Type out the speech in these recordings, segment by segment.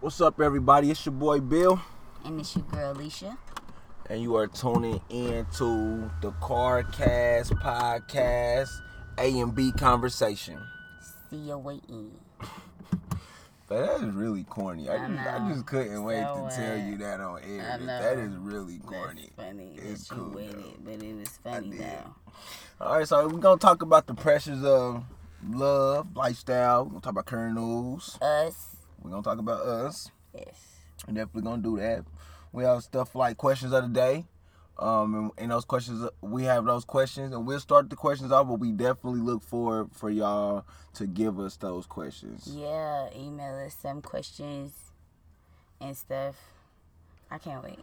What's up, everybody? It's your boy Bill, And it's your girl Alicia. and you are tuning in to the CarCast podcast A and B conversation. See you waiting. But that is really corny. I, I just, I just couldn't wait So to tell you that on air. That is really corny. That's funny It's that you cool, waited, but it was funny though. All right, so we're gonna talk about the pressures of love, lifestyle. We're gonna talk about current news. Us, We're gonna talk about us. yes. We're definitely gonna do that. We have stuff like questions of the day. Um, and, and those questions, we have those questions, and we'll start the questions off. But we definitely look forward for y'all to give us those questions. Yeah, email us some questions and stuff. I can't wait.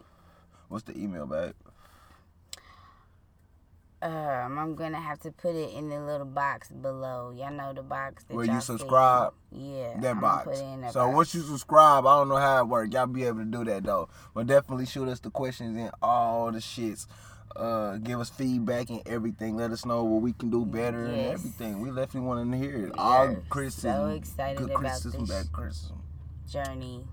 What's the email, babe? Um, I'm gonna have to put it in the little box below. Y'all know the box that Where you see? subscribe? Yeah, That I'm box. Put it in that so box. once you subscribe, I don't know how it works. Y'all be able to do that though. But definitely shoot us the questions and all the shits. Uh, give us feedback and everything. Let us know what we can do better and everything. We definitely want to hear it. We All criticism, so excited good about criticism, this bad criticism. journey.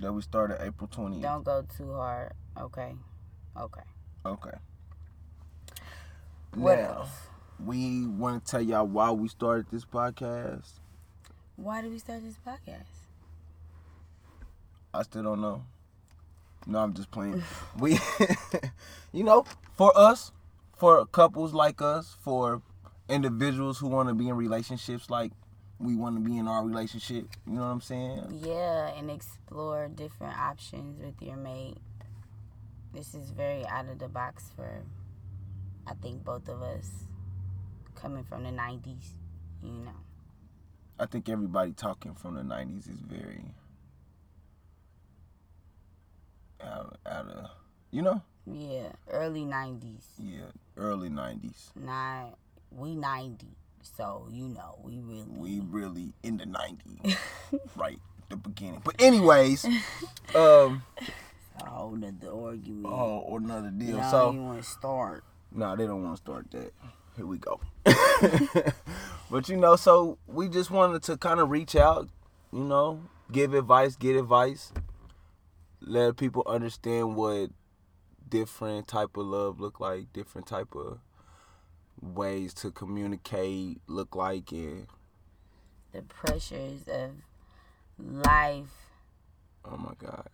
That we started April 20th. Don't go too hard. Okay. Okay. Okay. What now, else? we want to tell y'all why we started this podcast. Why did we start this podcast? I still don't know. No, I'm just playing. we, you know, for us, for couples like us, for individuals who want to be in relationships like we want to be in our relationship. You know what I'm saying? Yeah, and explore different options with your mate. This is very out of the box for, I think, both of us coming from the 90s, you know. I think everybody talking from the 90s is very out, out of, you know, Yeah, early 90s. yeah, early 90s. Not, we 90, so, you know, we really. we really in the 90s right the beginning but anyways um a whole nother argument. oh or another deal so you want to start. No they don't want to start that. Here we go. But you know so we just wanted to kind of reach out you know give advice get advice. Let people understand what different type of love look like different type of ways to communicate look like and The pressures of life. oh my god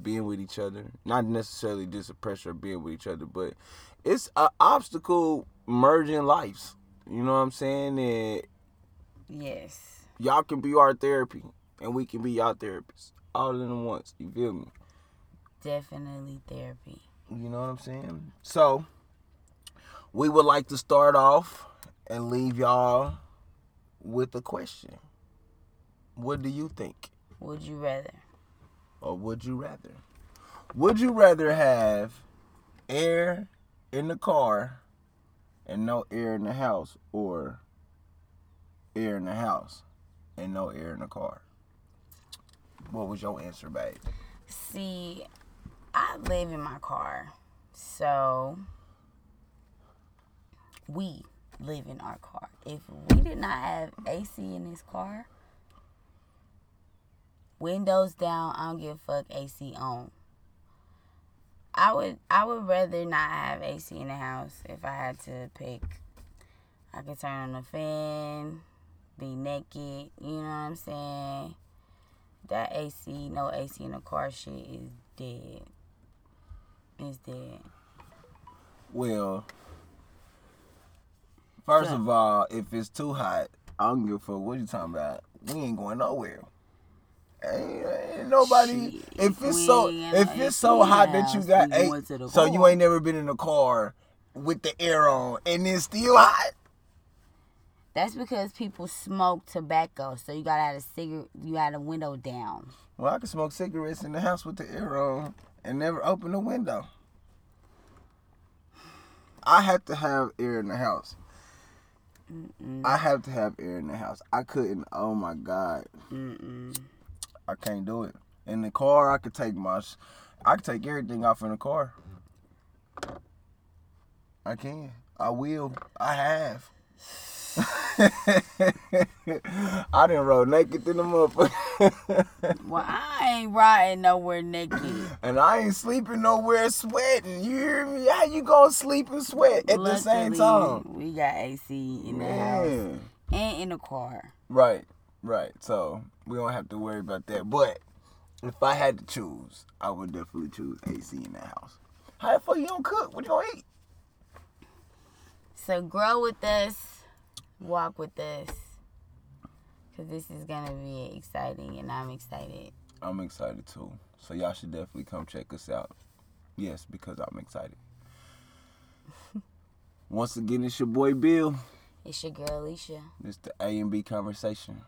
being with each other. Not necessarily just a pressure of being with each other but it's an obstacle merging lives. You know what i'm saying? And Yes. y'all can be our therapy and we can be y'all therapists all in once. You feel me? Definitely therapy. you know what i'm saying? So we would like to start off and leave y'all with a question. What do you think? Would you rather? Or would you rather? Would you rather have air in the car and no air in the house, or air in the house and no air in the car? What was your answer, babe? See, I live in my car, so we live in our car. If we did not have AC in this car, windows down, I don't give a fuck, AC on. I would I would rather not have AC in the house if I had to pick. I could turn on the fan, be naked, you know what I'm saying? That AC, no AC in the car shit is dead. It's dead. Well, first Yeah. of all, if it's too hot, I don't give a fuck what you talking about. We ain't going nowhere. Ain't, ain't nobody. Shit, if it's we so, if it's so hot that you got eight, so you ain't never been in a car with the air on and it's still hot. That's because people smoke tobacco, so you gotta have a cigarette. You had a window down. Well, I can smoke cigarettes in the house with the air on and never open the window. I have to have air in the house. Mm-mm. I have to have air in the house. I couldn't. Oh my god. Mm-mm. I can't do it. In the car, I could take my, I could take everything off in the car. I can. I will. I have. I didn't roll naked in the motherfucker. well, I ain't riding nowhere naked. and I ain't sleeping nowhere sweating. You hear me? How you gonna sleep and sweat at the same time? We got AC in the house and in the car. Right, right. So we don't have to worry about that. But if I had to choose, I would definitely choose AC in the house. How the fuck you don't cook? What you gonna eat? So grow with us, walk with us. Cause this is gonna be exciting and I'm excited. I'm excited too. So y'all should definitely come check us out. Yes, because I'm excited. Once again, it's your boy Bill. It's your girl Alicia. It's the A and B conversation.